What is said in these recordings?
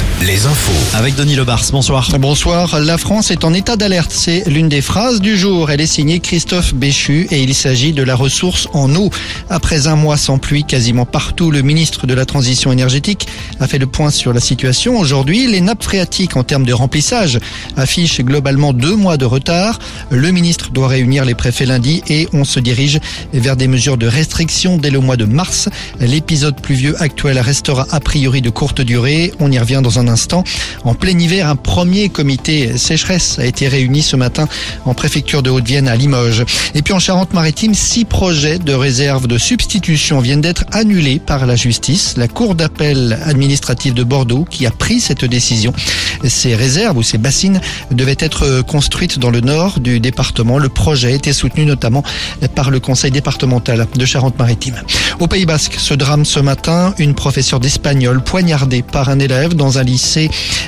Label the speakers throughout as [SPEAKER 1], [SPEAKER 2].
[SPEAKER 1] i'm Sport. Les infos.
[SPEAKER 2] Avec Denis Lebars, bonsoir.
[SPEAKER 3] Bonsoir, la France est en état d'alerte. C'est l'une des phrases du jour. Elle est signée Christophe Béchu et il s'agit de la ressource en eau. Après un mois sans pluie quasiment partout, le ministre de la Transition énergétique a fait le point sur la situation. Aujourd'hui, les nappes phréatiques en termes de remplissage affichent globalement deux mois de retard. Le ministre doit réunir les préfets lundi et on se dirige vers des mesures de restriction dès le mois de mars. L'épisode pluvieux actuel restera a priori de courte durée. On y revient dans un instant. En plein hiver, un premier comité sécheresse a été réuni ce matin en préfecture de Haute-Vienne à Limoges. Et puis en Charente-Maritime, six projets de réserve de substitution viennent d'être annulés par la justice. La Cour d'appel administrative de Bordeaux qui a pris cette décision. Ces réserves ou ces bassines devaient être construites dans le nord du département. Le projet était soutenu notamment par le conseil départemental de Charente-Maritime. Au Pays Basque, ce drame ce matin, une professeure d'espagnol poignardée par un élève dans un lycée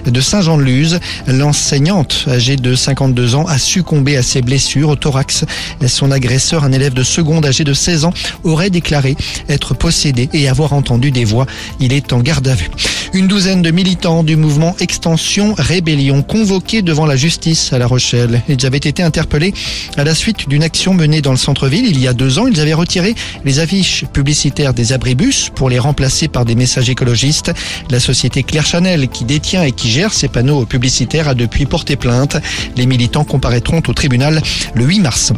[SPEAKER 3] de Saint-Jean-de-Luz. L'enseignante, âgée de 52 ans, a succombé à ses blessures au thorax. Son agresseur, un élève de seconde âgé de 16 ans, aurait déclaré être possédé et avoir entendu des voix. Il est en garde à vue. Une douzaine de militants du mouvement Extension Rébellion convoqués devant la justice à La Rochelle. Ils avaient été interpellés à la suite d'une action menée dans le centre-ville il y a deux ans. Ils avaient retiré les affiches publicitaires des abribus pour les remplacer par des messages écologistes. La société Claire Chanel, qui détient et qui gère ces panneaux publicitaires, a depuis porté plainte. Les militants comparaîtront au tribunal le 8 mars.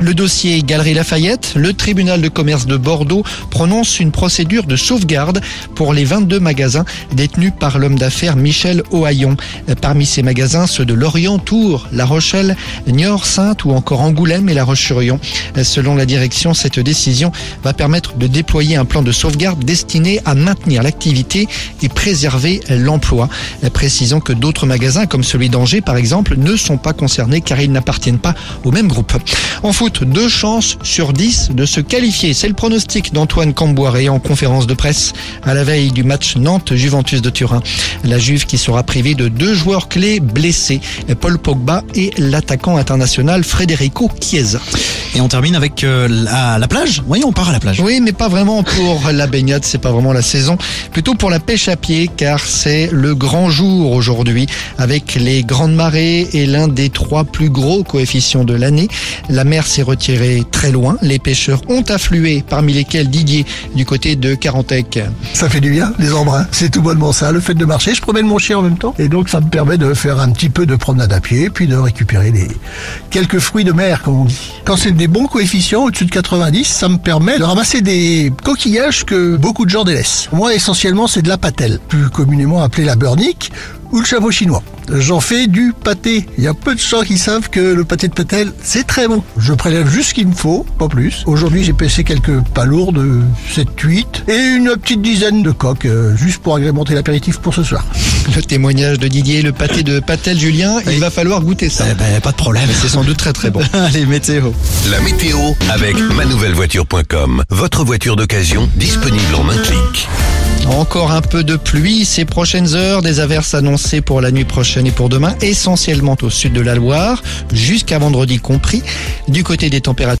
[SPEAKER 3] Le dossier Galerie Lafayette, le tribunal de commerce de Bordeaux prononce une procédure de sauvegarde pour les 22 magasins détenus par l'homme d'affaires Michel Ohaillon. Parmi ces magasins, ceux de Lorient, Tours, La Rochelle, Niort, Sainte ou encore Angoulême et La Roche-sur-Yon. Selon la direction, cette décision va permettre de déployer un plan de sauvegarde destiné à maintenir l'activité et préserver l'emploi. Précisons que d'autres magasins, comme celui d'Angers par exemple, ne sont pas concernés car ils n'appartiennent pas au même groupe. Deux chances sur dix de se qualifier. C'est le pronostic d'Antoine Camboiré en conférence de presse à la veille du match Nantes-Juventus de Turin. La Juve qui sera privée de deux joueurs clés blessés, Paul Pogba et l'attaquant international Federico Chiesa.
[SPEAKER 2] Et on termine avec euh, la, la, plage. Oui, on part à la plage.
[SPEAKER 3] Oui, mais pas vraiment pour la baignade, c'est pas vraiment la saison. Plutôt pour la pêche à pied, car c'est le grand jour aujourd'hui, avec les grandes marées et l'un des trois plus gros coefficients de l'année. La mer s'est retirée très loin. Les pêcheurs ont afflué, parmi lesquels Didier, du côté de Carantec.
[SPEAKER 4] Ça fait du bien, les embruns. C'est tout bonnement ça. Le fait de marcher, je promène mon chien en même temps. Et donc, ça me permet de faire un petit peu de promenade à pied, puis de récupérer les quelques fruits de mer, comme on dit. Quand c'est des bons coefficients, au-dessus de 90, ça me permet de ramasser des coquillages que beaucoup de gens délaissent. Moi, essentiellement, c'est de la patelle, plus communément appelée la burnique ou le chameau chinois. J'en fais du pâté. Il y a peu de gens qui savent que le pâté de patelle, c'est très bon. Je prélève juste ce qu'il me faut, pas plus. Aujourd'hui, j'ai pêché quelques palourdes, de 7-8, et une petite dizaine de coques, euh, juste pour agrémenter l'apéritif pour ce soir.
[SPEAKER 3] Le témoignage de Didier, le pâté de Patel Julien, il va falloir goûter ça.
[SPEAKER 2] Eh ben, pas de problème.
[SPEAKER 3] C'est sans doute très très bon.
[SPEAKER 2] Allez, météo.
[SPEAKER 1] La météo avec manouvellevoiture.com. Votre voiture d'occasion disponible en un clic.
[SPEAKER 3] Encore un peu de pluie ces prochaines heures, des averses annoncées pour la nuit prochaine et pour demain, essentiellement au sud de la Loire, jusqu'à vendredi compris. Du côté des températures,